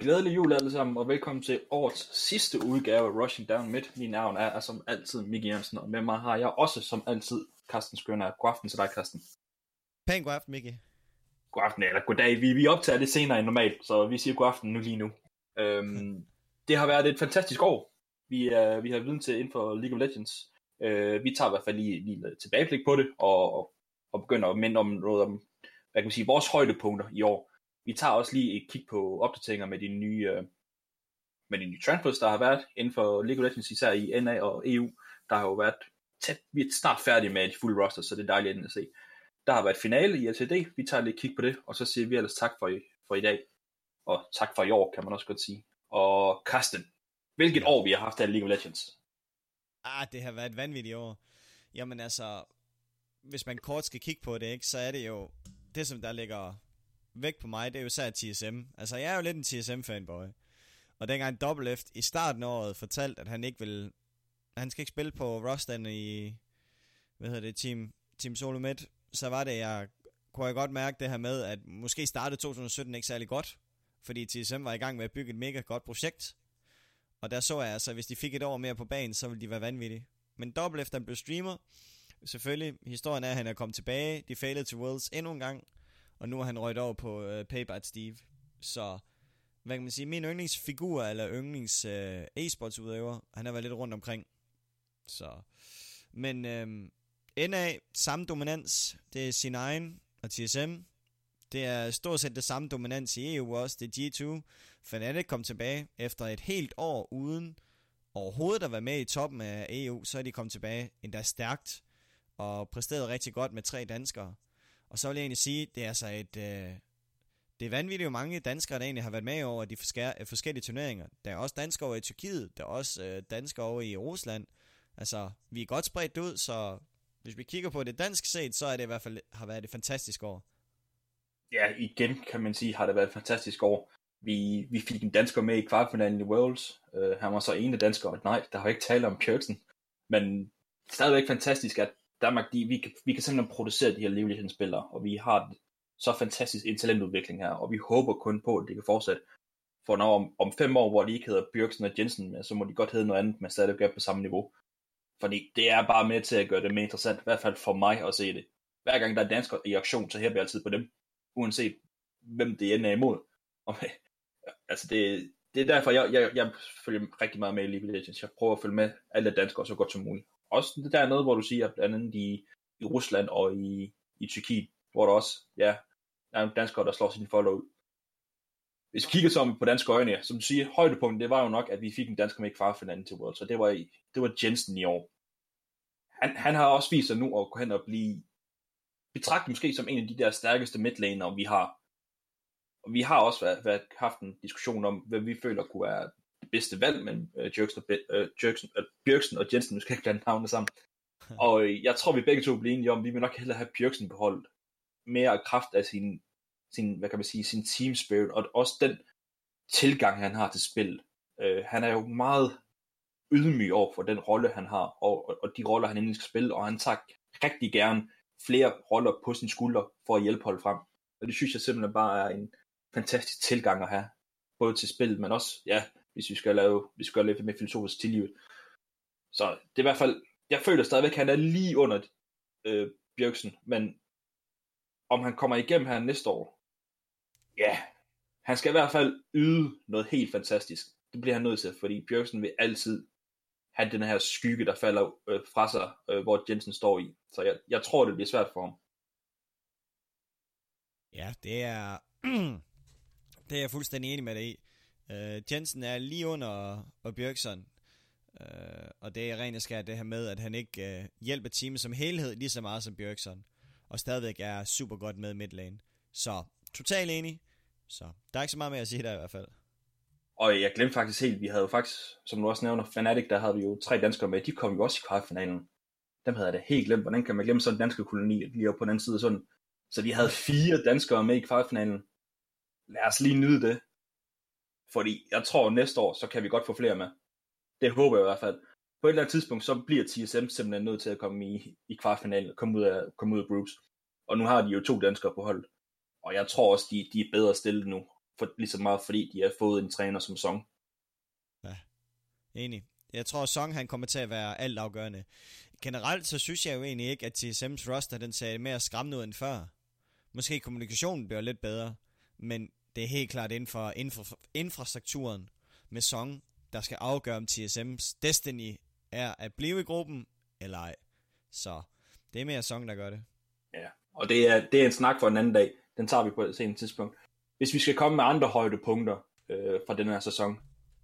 Glædelig jul alle sammen, og velkommen til årets sidste udgave af Rushing Down Mid. Min navn er, er som altid Miki Jensen, og med mig har jeg også som altid Carsten Skønner. God aften til dig, Carsten. Pæn god aften, Miki. God aften, eller god dag. Vi, vi optager lidt senere end normalt, så vi siger god aften nu lige nu. Øhm, det har været et fantastisk år. Vi, er, vi har viden til inden for League of Legends. Øh, vi tager i hvert fald lige, lige tilbageblik på det, og, og begynder at minde om noget om, hvad kan man sige, vores højdepunkter i år vi tager også lige et kig på opdateringer med de nye, øh, med de nye transfers, der har været inden for League of Legends, især i NA og EU. Der har jo været tæt, vi er snart færdige med de fulde roster, så det er dejligt at se. Der har været finale i LCD, vi tager lidt kig på det, og så siger vi ellers tak for i, for i dag. Og tak for i år, kan man også godt sige. Og Karsten, hvilket år vi har haft af League of Legends? Ah, det har været et vanvittigt år. Jamen altså, hvis man kort skal kigge på det, ikke, så er det jo det, som der ligger væk på mig, det er jo især TSM. Altså, jeg er jo lidt en TSM-fanboy. Og dengang Double F i starten af året fortalte, at han ikke vil... Han skal ikke spille på rosteren i... Hvad hedder det? Team, Team Solo Med. Så var det, jeg kunne jeg godt mærke det her med, at måske startede 2017 ikke særlig godt. Fordi TSM var i gang med at bygge et mega godt projekt. Og der så jeg altså, at hvis de fik et år mere på banen, så ville de være vanvittige. Men Double F, der blev streamer. Selvfølgelig, historien er, at han er kommet tilbage. De failede til Worlds endnu en gang og nu har han røget over på øh, uh, Paybart Steve. Så, hvad kan man sige, min yndlingsfigur, eller yndlings øh, uh, e-sports udøver, han har været lidt rundt omkring. Så, men øhm, uh, NA, samme dominans, det er sin egen og TSM. Det er stort set det samme dominans i EU også, det er G2. Fnatic kom tilbage efter et helt år uden overhovedet at være med i toppen af EU, så er de kommet tilbage endda stærkt og præsteret rigtig godt med tre danskere. Og så vil jeg egentlig sige, det er altså et... Øh, det er vanvittigt jo mange danskere, der egentlig har været med over de øh, forskellige turneringer. Der er også danskere over i Tyrkiet, der er også øh, danskere over i Rusland. Altså, vi er godt spredt ud, så hvis vi kigger på det dansk set, så er det i hvert fald har været et fantastisk år. Ja, igen kan man sige, har det været et fantastisk år. Vi, vi fik en dansker med i kvartfinalen i Worlds. Uh, øh, han var så ene dansker, danskere, nej, der har ikke tale om Pjørksen. Men stadigvæk fantastisk, at Danmark, de, vi, kan, vi kan simpelthen producere de her livlighedsspillere, og vi har så fantastisk en talentudvikling her, og vi håber kun på, at det kan fortsætte. For når om, om fem år, hvor de ikke hedder Bjørksen og Jensen, så må de godt hedde noget andet, men stadig gøre på samme niveau. Fordi det er bare med til at gøre det mere interessant, i hvert fald for mig at se det. Hver gang der er danskere i aktion, så her vi altid på dem, uanset hvem det end er imod. Og, altså det, det er derfor, jeg, jeg, jeg følger rigtig meget med i League of Legends. Jeg prøver at følge med alle danskere så godt som muligt også det der noget, hvor du siger, blandt andet i, i Rusland og i, i Tyrkiet, hvor der også, ja, der er danskere, der slår sine folder ud. Hvis vi kigger så på danske øjne, som du siger, højdepunktet, det var jo nok, at vi fik en dansker med i kvartfinalen til World, så det var, det var Jensen i år. Han, han har også vist sig nu at gå hen og blive betragtet måske som en af de der stærkeste midlaner, vi har. Og vi har også været, været, haft en diskussion om, hvad vi føler kunne være bedste valg mellem Jørgensen, og, uh, Jørgensen, uh, Bjørksen og Jensen, nu skal jeg ikke blande navnene sammen. og uh, jeg tror, vi begge to bliver enige om, at vi vil nok hellere have Bjørksen på holdet. Mere kraft af sin, sin, hvad kan man sige, sin team spirit, og også den tilgang, han har til spil. Uh, han er jo meget ydmyg over for den rolle, han har, og, og, og de roller, han endelig skal spille, og han tager rigtig gerne flere roller på sin skulder for at hjælpe holdet frem. Og det synes jeg simpelthen bare er en fantastisk tilgang at have, både til spillet, men også ja, hvis vi skal lave, vi skal lave lidt mere filosofisk til livet. Så det er i hvert fald, jeg føler stadigvæk, at han er lige under øh, Bjørksen, men om han kommer igennem her næste år, ja, han skal i hvert fald yde noget helt fantastisk. Det bliver han nødt til, fordi Bjørksen vil altid have den her skygge, der falder øh, fra sig, øh, hvor Jensen står i. Så jeg, jeg tror, det bliver svært for ham. Ja, det er, det er jeg fuldstændig enig med dig i. Uh, Jensen er lige under og Bjørksson, Uh, øh, og det er rent skært det her med, at han ikke uh, hjælper teamet som helhed lige så meget som Bjørksson, Og stadigvæk er super godt med midlane. Så totalt enig. Så der er ikke så meget mere at sige der i hvert fald. Og jeg glemte faktisk helt, vi havde jo faktisk, som du også nævner, Fnatic, der havde vi jo tre danskere med, de kom jo også i kvartfinalen. Dem havde jeg da helt glemt, hvordan kan man glemme sådan en dansk koloni lige op på den anden side sådan. Så vi havde fire danskere med i kvartfinalen. Lad os lige nyde det. Fordi jeg tror, at næste år, så kan vi godt få flere med. Det håber jeg i hvert fald. På et eller andet tidspunkt, så bliver TSM simpelthen nødt til at komme i, i kvartfinalen og komme ud, af, komme ud af groups. Og nu har de jo to danskere på holdet. Og jeg tror også, de, de er bedre stillet nu. for, lige så meget, fordi de har fået en træner som Song. Ja, enig. Jeg tror, Song han kommer til at være alt afgørende. Generelt så synes jeg jo egentlig ikke, at TSM's roster den ser mere skræmmende ud end før. Måske kommunikationen bliver lidt bedre, men det er helt klart inden for infra- infrastrukturen med Song, der skal afgøre om TSM's destiny er at blive i gruppen eller ej. Så det er mere Song, der gør det. Ja, og det er, det er en snak for en anden dag. Den tager vi på et senere tidspunkt. Hvis vi skal komme med andre højdepunkter øh, fra den her sæson,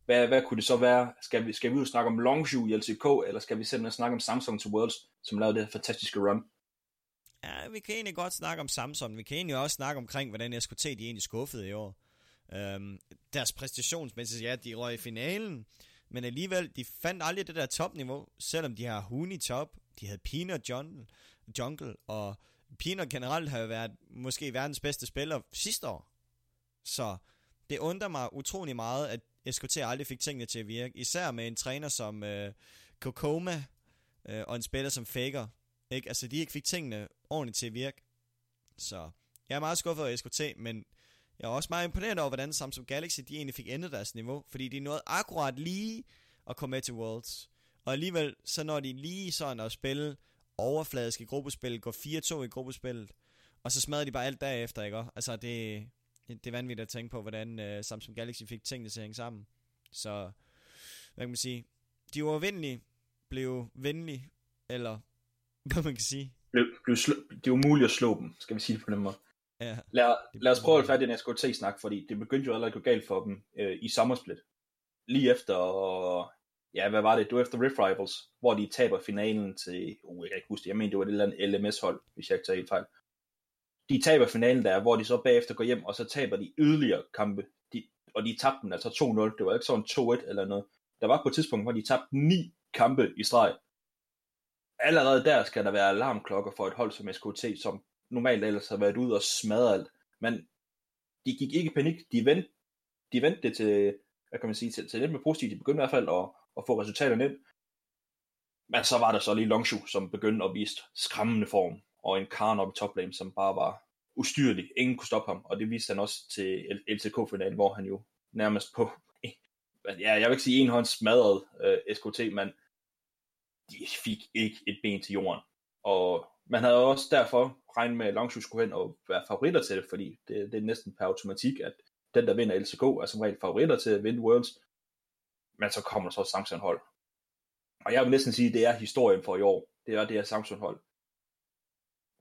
hvad, hvad kunne det så være? Skal vi, skal vi ud og snakke om Longju i LCK, eller skal vi simpelthen snakke om Samsung til Worlds, som lavede det her fantastiske run? Ja, vi kan egentlig godt snakke om Samsung. Vi kan egentlig også snakke omkring, hvordan SKT de egentlig skuffede i år. Øhm, deres præstationsmæssigt, ja, de røg i finalen, men alligevel, de fandt aldrig det der topniveau, selvom de har Hun i top, de havde Peanut Jungle, Jungle og Peanut generelt har jo været måske verdens bedste spiller sidste år. Så det undrer mig utrolig meget, at SKT aldrig fik tingene til at virke. Især med en træner som øh, Kokoma øh, og en spiller som Faker. Ikke? Altså, de ikke fik tingene ordentligt til at virke. Så jeg er meget skuffet over SKT, men jeg er også meget imponeret over, hvordan Samsung Galaxy de egentlig fik ændret deres niveau. Fordi de nåede akkurat lige at komme med til Worlds. Og alligevel, så når de lige sådan at spille overfladiske gruppespil, går 4-2 i gruppespillet, og så smadrer de bare alt derefter, ikke? Altså, det, det er vanvittigt at tænke på, hvordan uh, Samsung Galaxy fik tingene til at hænge sammen. Så, hvad kan man sige? De uafvindelige blev venlige, eller hvad man kan sige. Blev, blev slå, det var muligt at slå dem, skal vi sige det på den måde. Ja, Lad, lad os prøve at i den SKT-snak, fordi det begyndte jo allerede at gå galt for dem øh, i sommersplit. Lige efter, ja, hvad var det? Det var efter Rift Rivals, hvor de taber finalen til, uh, jeg kan ikke huske det, jeg mener, det var det eller andet LMS-hold, hvis jeg ikke tager helt fejl. De taber finalen der, hvor de så bagefter går hjem, og så taber de yderligere kampe, de, og de tabte den altså 2-0, det var ikke sådan 2-1 eller noget. Der var på et tidspunkt, hvor de tabte ni kampe i streg. Allerede der skal der være alarmklokker for et hold som SKT, som normalt ellers har været ude og smadre alt. Men de gik ikke i panik, de vendte, de vendte det til, hvad kan man sige, til, til lidt med positivt. De begyndte i hvert fald at, at få resultaterne ind. Men så var der så lige Longshu, som begyndte at vise skræmmende form, og en Karn op i toplane, som bare var ustyrlig. Ingen kunne stoppe ham, og det viste han også til LCK-finalen, hvor han jo nærmest på, ja, jeg vil ikke sige en hånd smadrede øh, SKT, men de fik ikke et ben til jorden. Og man havde også derfor regnet med, at Longshu skulle hen og være favoritter til det, fordi det, det er næsten per automatik, at den, der vinder LCK, er som regel favoritter til at vinde Worlds. Men så kommer der så et Samsung-hold. Og jeg vil næsten sige, at det er historien for i år. Det er det her Samsung-hold.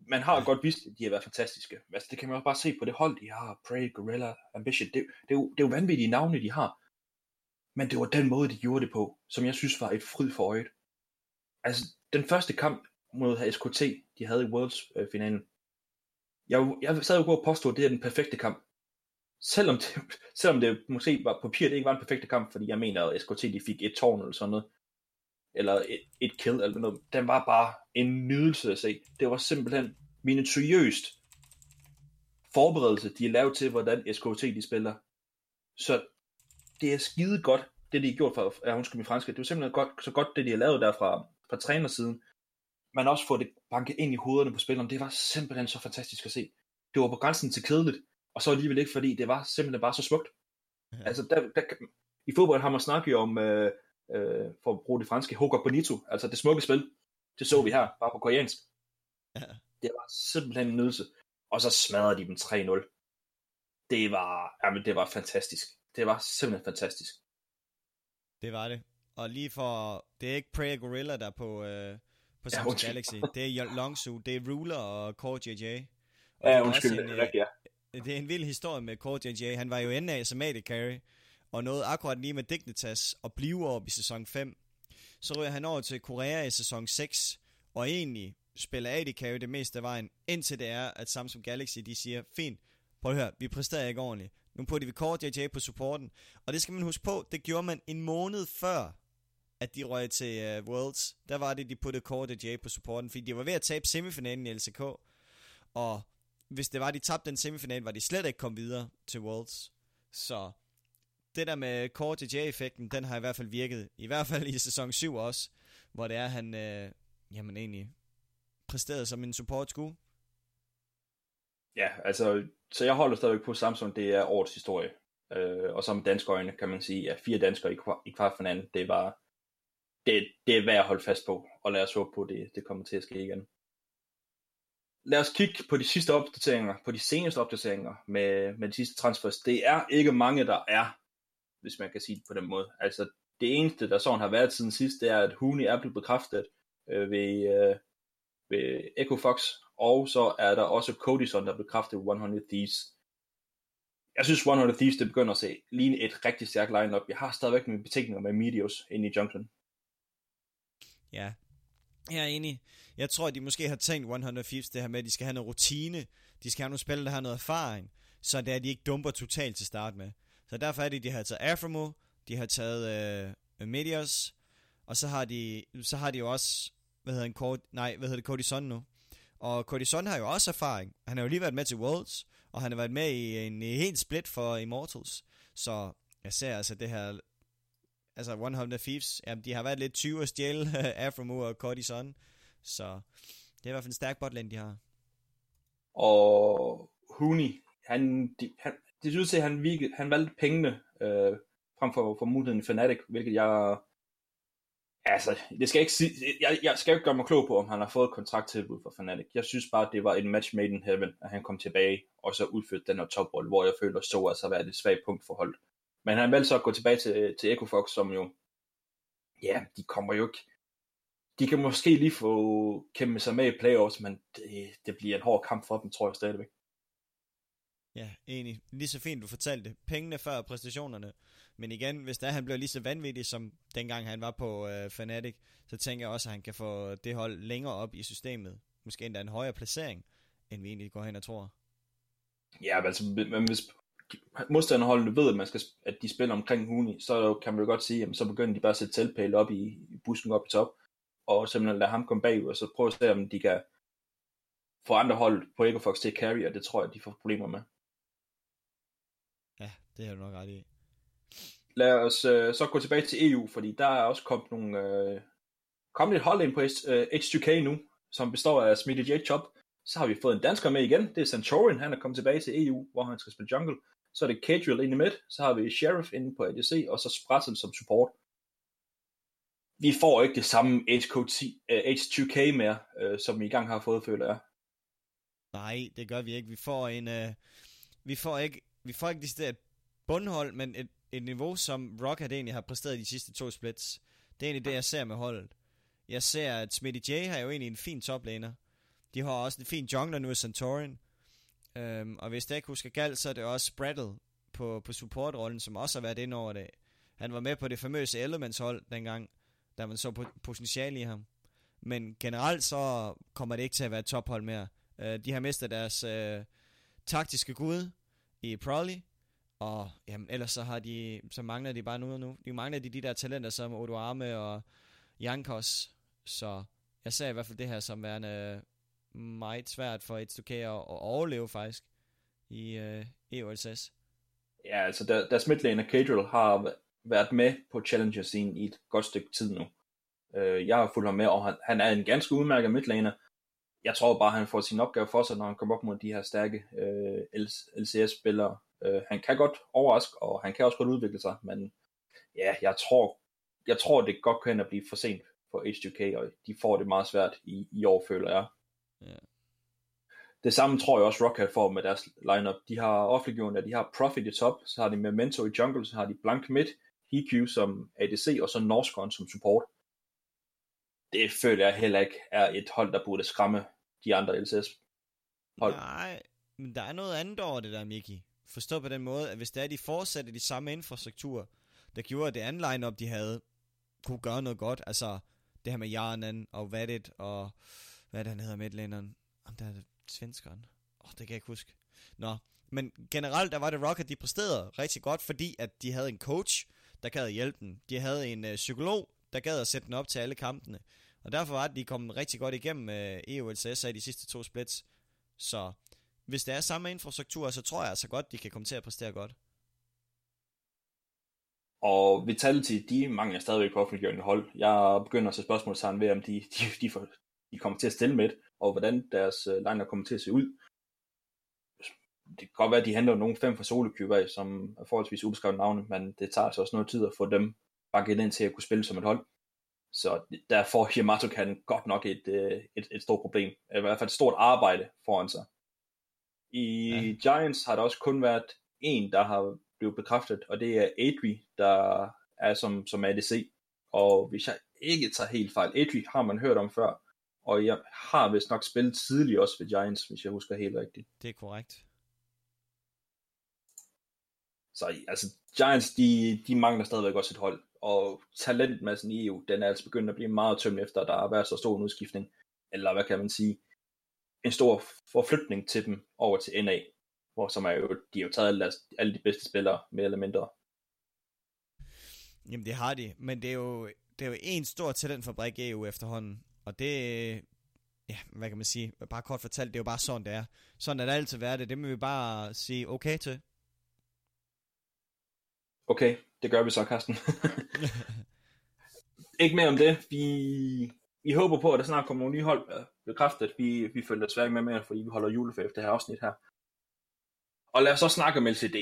Man har godt vist, at de har været fantastiske. Altså, det kan man også bare se på det hold, de har. Prey, Gorilla, Ambition. Det, det, er jo, det er jo vanvittige navne, de har. Men det var den måde, de gjorde det på, som jeg synes var et fryd for øjet. Altså, den første kamp mod SKT, de havde i Worlds-finalen, øh, jeg, jeg sad jo og påstod, at det er den perfekte kamp. Selvom det, selvom det måske var på papir, det ikke var en perfekte kamp, fordi jeg mener, at SKT de fik et tårn eller sådan noget, eller et, et kill eller noget. Den var bare en nydelse at se. Det var simpelthen minutiøst forberedelse, de er lavet til, hvordan SKT de spiller. Så det er skide godt, det de har gjort for, ja, undskyld min franske, det er simpelthen godt, så godt, det de har lavet der fra, fra trænersiden, men også få det banket ind i hovederne på spillerne, det var simpelthen så fantastisk at se. Det var på grænsen til kedeligt, og så alligevel ikke, fordi det var simpelthen bare så smukt. Ja. Altså, der, der, i fodbold har man snakket jo om, øh, øh, for at bruge det franske, Hoga Bonito, altså det smukke spil. Det så vi her, bare på koreansk. Ja. Det var simpelthen en nydelse. Og så smadrede de dem 3-0. Det var, jamen, det var fantastisk. Det var simpelthen fantastisk. Det var det. Og lige for, det er ikke Prey Gorilla, der på, øh, på Samsung ja, Galaxy. Det er Longsu, det er Ruler og Core JJ. Og ja, undskyld, en, det er ja. Det er en vild historie med Core JJ. Han var jo ende af som carry, og nåede akkurat lige med Dignitas og blive op i sæson 5. Så ryger han over til Korea i sæson 6, og egentlig spiller AD carry det meste af vejen, indtil det er, at Samsung Galaxy de siger, fint, prøv at høre, vi præsterer ikke ordentligt. Nu putter vi Core JJ på supporten. Og det skal man huske på, det gjorde man en måned før, at de røg til uh, Worlds. Der var det, de puttede Core JJ på supporten, fordi de var ved at tabe semifinalen i LCK. Og hvis det var, de tabte den semifinal, var de slet ikke kommet videre til Worlds. Så det der med Core JJ-effekten, den har i hvert fald virket. I hvert fald i sæson 7 også, hvor det er, han øh, jamen egentlig præsterede som en support skulle. Ja, altså, så jeg holder stadigvæk på Samsung, det er årets historie. Øh, og som danske øjne kan man sige, at fire danskere i, i kvartfinalen, det var det, det er værd at holde fast på, og lad os håbe på, at det, det kommer til at ske igen. Lad os kigge på de sidste opdateringer, på de seneste opdateringer med, med de sidste transfers. Det er ikke mange, der er, hvis man kan sige det på den måde. Altså, det eneste, der sådan har været siden sidst, det er, at Huni er blevet bekræftet øh, ved, øh, ved Echo Fox, og så er der også Codison, der er bekræftet 100 Thieves jeg synes 100 Thieves, det begynder at se ligne et rigtig stærkt line-up. Jeg har stadigvæk mine betænkninger med Medios inde i Junction. Ja, jeg er enig. Jeg tror, at de måske har tænkt 100 Thieves det her med, at de skal have noget rutine. De skal have nogle spil, der har noget erfaring. Så det er, de ikke dumper totalt til start med. Så derfor er det, de har taget Aframo, de har taget øh, Medios, og så har de, så har de jo også, hvad hedder en kort, nej, hvad hedder det, Cody nu. Og Cody har jo også erfaring. Han har jo lige været med til Worlds, og han har været med i en helt split for Immortals. Så jeg ser altså det her, altså 100 Thieves, jamen de har været lidt 20 at stjæle Afromo og Cody Sun, så det er i hvert fald en stærk botlane, de har. Og Huni, han, de, han, det synes at han, virkede, han valgte pengene øh, frem for, for muligheden i Fnatic, hvilket jeg Altså, det skal ikke sige, jeg, jeg skal ikke gøre mig klog på, om han har fået kontrakttilbud fra Fnatic. Jeg synes bare, det var en match made in heaven, at han kom tilbage, og så udførte den her toprolle, hvor jeg føler så altså været et svagt punkt for holdet. Men han valgte så at gå tilbage til, til Echo Fox, som jo, ja, de kommer jo ikke, de kan måske lige få kæmpe sig med i playoffs, men det, det bliver en hård kamp for dem, tror jeg stadigvæk. Ja, enig. Lige så fint, du fortalte. Pengene før præstationerne. Men igen, hvis der han bliver lige så vanvittig, som dengang han var på øh, Fnatic, så tænker jeg også, at han kan få det hold længere op i systemet. Måske endda en højere placering, end vi egentlig går hen og tror. Ja, men, altså, men hvis modstanderholdene ved, at, man skal, at de spiller omkring Huni, så kan man jo godt sige, at så begynder de bare at sætte teltpæle op i, i busken op i top, og simpelthen lade ham komme bagud, og så prøve at se, om de kan få andre hold på Ecofox til at carry, og det tror jeg, de får problemer med. Ja, det har du nok ret i. Lad os øh, så gå tilbage til EU, fordi der er også kommet nogle... Øh, kommet et hold ind på øh, H2K nu, som består af Smitty J. Chop. Så har vi fået en dansker med igen, det er Centurion, han er kommet tilbage til EU, hvor han skal spille jungle. Så er det Cadriel ind i midt, så har vi Sheriff inde på ADC, og så Spratten som support. Vi får ikke det samme HKT, uh, øh, H2K mere, uh, som vi i gang har fået, føler jeg. Nej, det gør vi ikke. Vi får en... Uh, vi får ikke, vi får ikke det bundhold, men et, et niveau, som Rocket egentlig har præsteret de sidste to splits. Det er egentlig det, jeg ser med holdet. Jeg ser, at Smitty J har jo egentlig en fin toplaner. De har også en fin jungler nu i Santorin. Øhm, og hvis jeg ikke husker galt, så er det også Spraddle på, på supportrollen, som også har været ind over det. Han var med på det famøse Elements hold dengang, da man så potentiale i ham. Men generelt så kommer det ikke til at være et tophold mere. Øh, de har mistet deres øh, taktiske gud i Prolly, og jamen, ellers så, har de, så mangler de bare nu og nu. De mangler de, de der talenter som Odo Arme og Jankos. Så jeg ser i hvert fald det her som værende meget svært for et k at, overleve faktisk i øh, EOSS. Ja, altså der, deres midlaner Cadriel har været med på Challenger-scenen i et godt stykke tid nu. Øh, jeg har fulgt ham med, og han, han er en ganske udmærket midlaner. Jeg tror bare, han får sin opgave for sig, når han kommer op mod de her stærke øh, LCS-spillere, Øh, han kan godt overraske, og han kan også godt udvikle sig, men ja, jeg tror, jeg tror det godt kan at blive for sent for H2K, og de får det meget svært i, i år, føler jeg. Ja. Det samme tror jeg også Rocket får med deres lineup. De har offentliggjort, at de har Profit i top, så har de Memento i jungle, så har de Blank Mid, HQ som ADC, og så Norscon som support. Det føler jeg heller ikke er et hold, der burde skræmme de andre LCS hold. Nej, men der er noget andet over det der, Miki. Forstå på den måde, at hvis det er, de fortsætter de samme infrastruktur, der gjorde, at det andet line-up, de havde, kunne gøre noget godt. Altså, det her med Jarnan og Vadet og, hvad er det, han hedder, midlanderen? Om der er det svenskeren. Åh, oh, det kan jeg ikke huske. Nå, men generelt, der var det Rocket, de præsterede rigtig godt, fordi at de havde en coach, der gad at hjælpe dem. De havde en øh, psykolog, der gad at sætte den op til alle kampene. Og derfor var det, de kom rigtig godt igennem øh, EOLCS i de sidste to splits. Så hvis det er samme infrastruktur, så tror jeg altså godt, de kan komme til at præstere godt. Og Vitality, de mangler stadigvæk på offentliggjørende hold. Jeg begynder at se spørgsmålstegn ved, om de, de, de, får, de kommer til at stille med, og hvordan deres uh, liner kommer til at se ud. det kan godt være, at de henter nogle fem fra Solekøber af, som er forholdsvis ubeskrevet navne, men det tager altså også noget tid at få dem bakket ind til at kunne spille som et hold. Så der får Yamato kan godt nok et, øh, et, et stort problem. I hvert fald et stort arbejde foran sig. I ja. Giants har der også kun været en, der har blevet bekræftet, og det er Adri, der er som, som ADC. Og hvis jeg ikke tager helt fejl, Adri har man hørt om før, og jeg har vist nok spillet tidligere også ved Giants, hvis jeg husker helt rigtigt. Det er korrekt. Så altså, Giants, de, de mangler stadigvæk også et hold, og talentmassen i EU, den er altså begyndt at blive meget tømt efter, at der har været så stor en udskiftning, eller hvad kan man sige, en stor forflytning til dem over til NA, hvor som er jo, de har jo taget alle, alle de bedste spillere, mere eller mindre. Jamen det har de, men det er jo, det er jo en stor talentfabrik EU efterhånden, og det, ja, hvad kan man sige, bare kort fortalt, det er jo bare sådan, det er. Sådan er det altid været det, det må vi bare sige okay til. Okay, det gør vi så, Karsten. ikke mere om det. Vi, vi håber på, at der snart kommer nogle nye hold bekræftet. Vi, vi følger desværre ikke med mere, fordi vi holder juleferie efter det her afsnit her. Og lad os så snakke om LCD.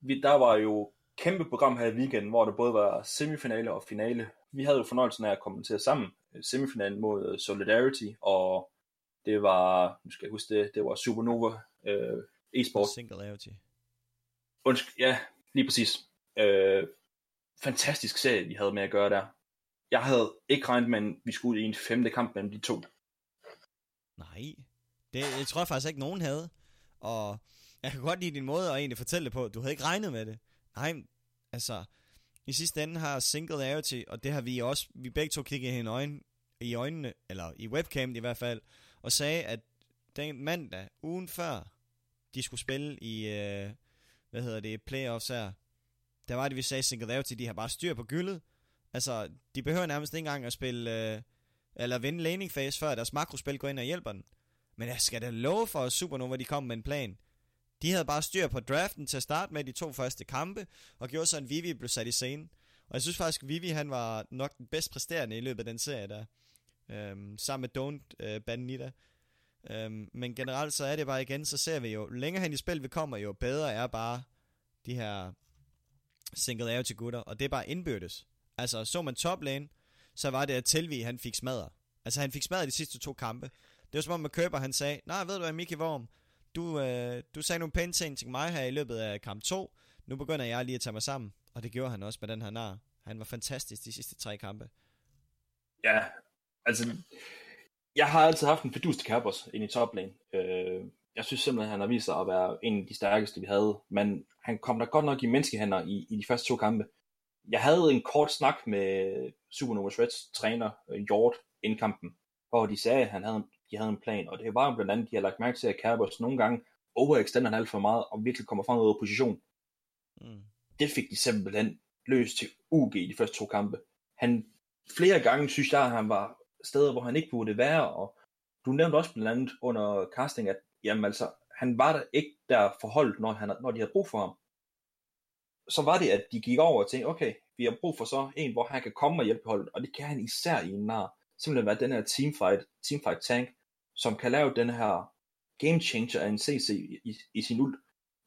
Vi, der var jo kæmpe program her i weekenden, hvor der både var semifinale og finale. Vi havde jo fornøjelsen af at kommentere sammen semifinalen mod Solidarity, og det var, nu skal jeg huske det, det var Supernova øh, e-sport. Singularity. Undskyld, ja, lige præcis øh, fantastisk serie, vi havde med at gøre der. Jeg havde ikke regnet med, at vi skulle ud i en femte kamp mellem de to. Nej, det jeg tror jeg faktisk ikke, nogen havde. Og jeg kan godt lide din måde at egentlig fortælle det på. Du havde ikke regnet med det. Nej, altså, i sidste ende har Singularity, og det har vi også, vi begge to kigget hende øjne, i øjnene, eller i webcam i hvert fald, og sagde, at den mandag, ugen før, de skulle spille i, øh, hvad hedder det, playoffs her, der var det, vi sagde, Singularity, de har bare styr på gyldet. Altså, de behøver nærmest ikke engang at spille, øh, eller vinde laning phase, før deres makrospil går ind og hjælper den. Men jeg skal da love for, at Supernova, de kom med en plan. De havde bare styr på draften til at starte med de to første kampe, og gjorde så en Vivi blev sat i scenen. Og jeg synes faktisk, at Vivi han var nok den bedst præsterende i løbet af den serie der. Øhm, sammen med Don't øh, Bandita. Øhm, men generelt så er det bare igen, så ser vi jo, længere hen i spil vi kommer, jo bedre er bare de her single out til gutter, og det er bare indbyrdes. Altså, så man top lane, så var det, at Telvi, han fik smadret. Altså, han fik smadret de sidste to kampe. Det var som om, at Køber, han sagde, nej, ved du hvad, Mickey Worm, du, øh, du sagde nogle pæne ting til mig her i løbet af kamp 2. Nu begynder jeg lige at tage mig sammen. Og det gjorde han også med den her nar. Han var fantastisk de sidste tre kampe. Ja, altså, jeg har altid haft en fedus til Kerberos ind i toplane. Øh, jeg synes simpelthen, han har vist sig at være en af de stærkeste, vi havde. Men han kom da godt nok i menneskehænder i, i de første to kampe. Jeg havde en kort snak med Supernova Shreds træner, Hjort, øh, inden kampen, hvor de sagde, at han havde, de havde en plan, og det var blandt andet, de har lagt mærke til, at Kerberos nogle gange overextender alt for meget, og virkelig kommer frem ud af position. Mm. Det fik de simpelthen løst til UG i de første to kampe. Han, flere gange synes jeg, at han var steder, hvor han ikke burde være, og du nævnte også blandt andet under casting, at jamen altså, han var der ikke der forholdt, når, han, når de havde brug for ham. Så var det, at de gik over og tænkte, okay, vi har brug for så en, hvor han kan komme og hjælpe holdet, og det kan han især i en nar. Simpelthen være den her teamfight, teamfight tank, som kan lave den her game changer af en CC i, i, i sin ult.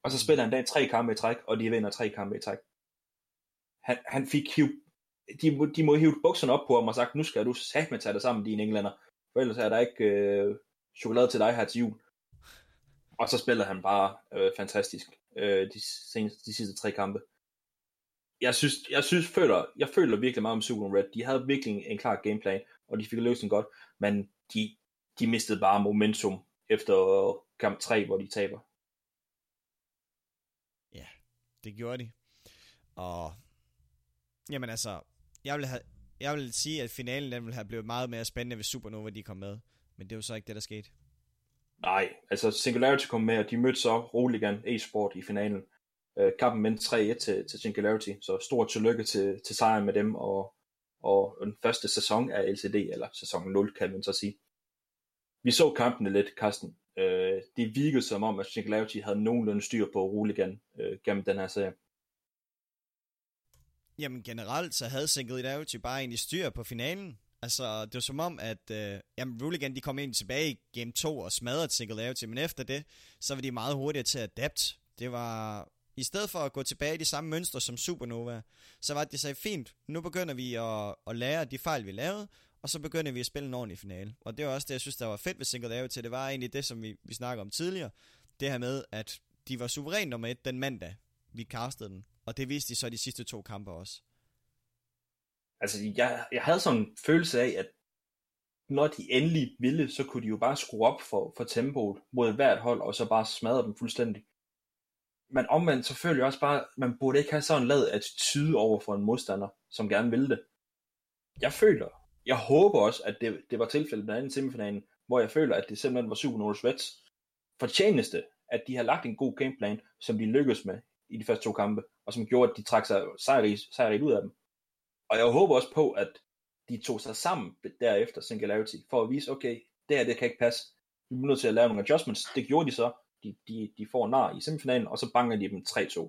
Og så spiller han dag tre kampe i træk, og de vinder tre kampe i træk. Han, han fik hiv, de, de må hive bukserne op på ham og sagt, nu skal du satme tage dig sammen, dine englænder, for ellers er der ikke øh, chokolade til dig her til jul. Og så spiller han bare øh, fantastisk øh, de, seneste, de sidste tre kampe. Jeg synes, jeg synes føler, jeg føler virkelig meget om Super Red. De havde virkelig en klar gameplan, og de fik løst den godt, men de, de mistede bare momentum efter kamp 3, hvor de taber. Ja, det gjorde de. Og jamen altså, jeg vil, have, jeg vil sige, at finalen den ville have blevet meget mere spændende, hvis Supernova de kom med. Men det jo så ikke det, der skete. Nej, altså Singularity kom med, og de mødte så Roligan e-sport i finalen. Øh, kampen vendte 3-1 til, til Singularity, så stort tillykke til, til sejren med dem, og, og den første sæson af LCD, eller sæson 0 kan man så sige. Vi så kampene lidt, Carsten. Øh, det virkede som om, at Singularity havde nogenlunde styr på Roligan øh, gennem den her serie. Jamen generelt så havde Singularity bare egentlig styr på finalen. Altså, det var som om, at øh, jamen, Ruligan, de kom ind tilbage i game 2 og smadrede Singularity, men efter det, så var de meget hurtigere til at adapt. Det var, i stedet for at gå tilbage i de samme mønstre som Supernova, så var det, de sagde, fint, nu begynder vi at, at lære de fejl, vi lavede, og så begynder vi at spille en ordentlig finale. Og det var også det, jeg synes, der var fedt ved Singularity. Det var egentlig det, som vi, vi snakker om tidligere. Det her med, at de var suveræn nummer et den mandag, vi castede den. Og det viste de så de sidste to kampe også. Altså, jeg, jeg havde sådan en følelse af, at når de endelig ville, så kunne de jo bare skrue op for, for tempoet mod hvert hold, og så bare smadre dem fuldstændig. Men omvendt, så føler jeg også bare, man burde ikke have sådan lavet lad attitude over for en modstander, som gerne vil det. Jeg føler, jeg håber også, at det, det var tilfældet den anden semifinalen, hvor jeg føler, at det simpelthen var Super Nordic Reds fortjeneste, at de har lagt en god gameplan, som de lykkedes med i de første to kampe, og som gjorde, at de trak sig sejrigt, sejrigt ud af dem. Og jeg håber også på, at de tog sig sammen derefter Singularity, for at vise, okay, det her det kan ikke passe. Vi er nødt til at lave nogle adjustments. Det gjorde de så. De, de, de får nar i semifinalen, og så banker de dem 3-2.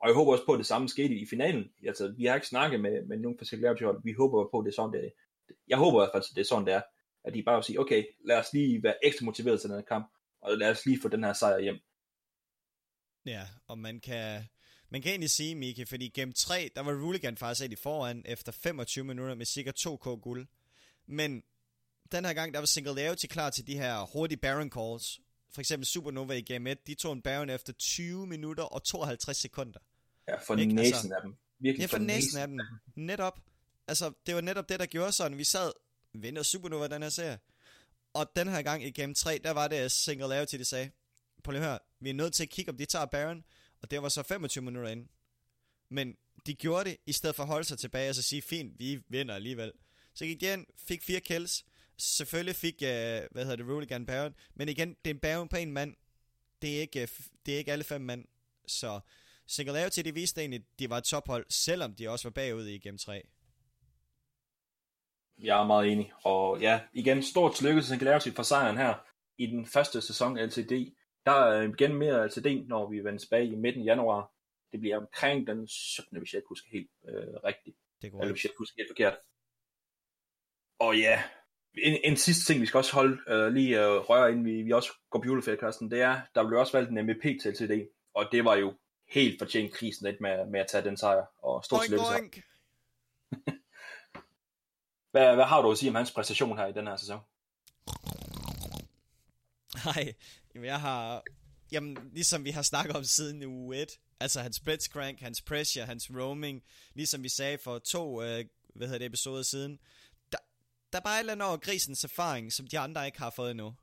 Og jeg håber også på, at det samme skete i finalen. Altså, vi har ikke snakket med, med nogen fra Singularity hold. Vi håber på, at det er sådan, det er. Jeg håber i hvert fald, at det er sådan, det er. At de bare vil sige, okay, lad os lige være ekstra motiveret til den her kamp, og lad os lige få den her sejr hjem. Ja, og man kan, man kan egentlig sige, Miki, fordi game 3, der var Ruligan faktisk i foran efter 25 minutter med cirka 2k guld. Men den her gang, der var Single Singularity klar til de her hurtige Baron calls. For eksempel Supernova i game 1, de tog en Baron efter 20 minutter og 52 sekunder. Ja, for ikke? næsen altså, af dem. Virkelig ja, for, for næsen af dem. Netop. Altså, det var netop det, der gjorde sådan. Vi sad, vinder Supernova den her serie. Og den her gang i game 3, der var det Singularity, de sagde, prøv lige at høre, vi er nødt til at kigge, om de tager Baron, og det var så 25 minutter ind. Men de gjorde det, i stedet for at holde sig tilbage og så sige, fint, vi vinder alligevel. Så gik de ind, fik fire kills. Selvfølgelig fik, uh, hvad hedder det, Ruligan Baron. Men igen, det er en Baron på en mand. Det er ikke, uh, det er ikke alle fem mand. Så Singularity, de viste egentlig, at de var et tophold, selvom de også var bagud i Game 3. Jeg er meget enig. Og ja, igen, stort tillykke til Singularity for sejren her i den første sæson LCD. Der er igen mere LCD, når vi vender tilbage i midten af januar. Det bliver omkring den 17. hvis jeg ikke husker helt øh, rigtigt. Det går Eller hvis jeg ikke husker helt forkert. Og ja, en, en sidste ting, vi skal også holde øh, lige øh, røre, inden vi, vi også går på juleferie, det er, der blev også valgt en MVP til LCD, og det var jo helt fortjent krisen lidt med, med at tage den sejr, og stort tillykke hvad, hvad har du at sige om hans præstation her i den her sæson? Nej, jamen jeg har... Jamen, ligesom vi har snakket om siden uge 1, altså hans blitzcrank, hans pressure, hans roaming, ligesom vi sagde for to, øh, hvad hedder det, episoder siden, der, er bare et eller andet over grisens erfaring, som de andre ikke har fået endnu.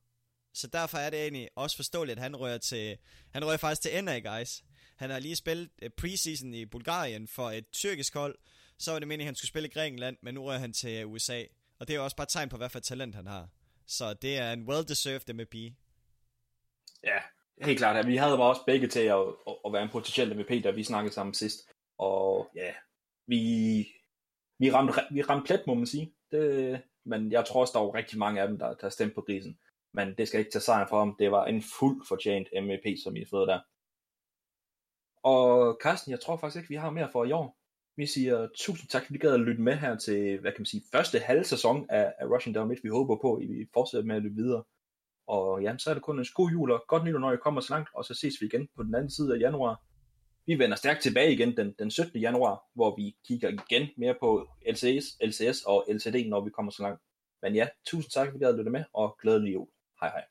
Så derfor er det egentlig også forståeligt, at han rører til, han rører faktisk til NA, guys. Han har lige spillet øh, preseason i Bulgarien for et tyrkisk hold, så var det meningen, at han skulle spille i Grækenland, men nu rører han til USA. Og det er jo også bare et tegn på, hvad for talent han har. Så det er en well-deserved MVP. Ja, helt klart. Vi havde bare også begge til at, at være en potentiel MVP, da vi snakkede sammen sidst. Og ja, vi, vi, ramte, vi ramte plet, må man sige. Det, men jeg tror også, der var rigtig mange af dem, der, der stemte på grisen. Men det skal ikke tage sejren for ham. Det var en fuld fortjent MVP, som I har fået der. Og Carsten, jeg tror faktisk ikke, vi har mere for i år. Vi siger tusind tak, fordi I gad at lytte med her til, hvad kan man sige, første halve sæson af, af Russian Down Vi håber på, at I fortsætter med at lytte videre. Og ja, så er det kun en god jul og godt nytår, når I kommer så langt, og så ses vi igen på den anden side af januar. Vi vender stærkt tilbage igen den, den 17. januar, hvor vi kigger igen mere på LCS, LCS og LCD, når vi kommer så langt. Men ja, tusind tak, fordi I gad at lytte med, og glædelig jul. Hej hej.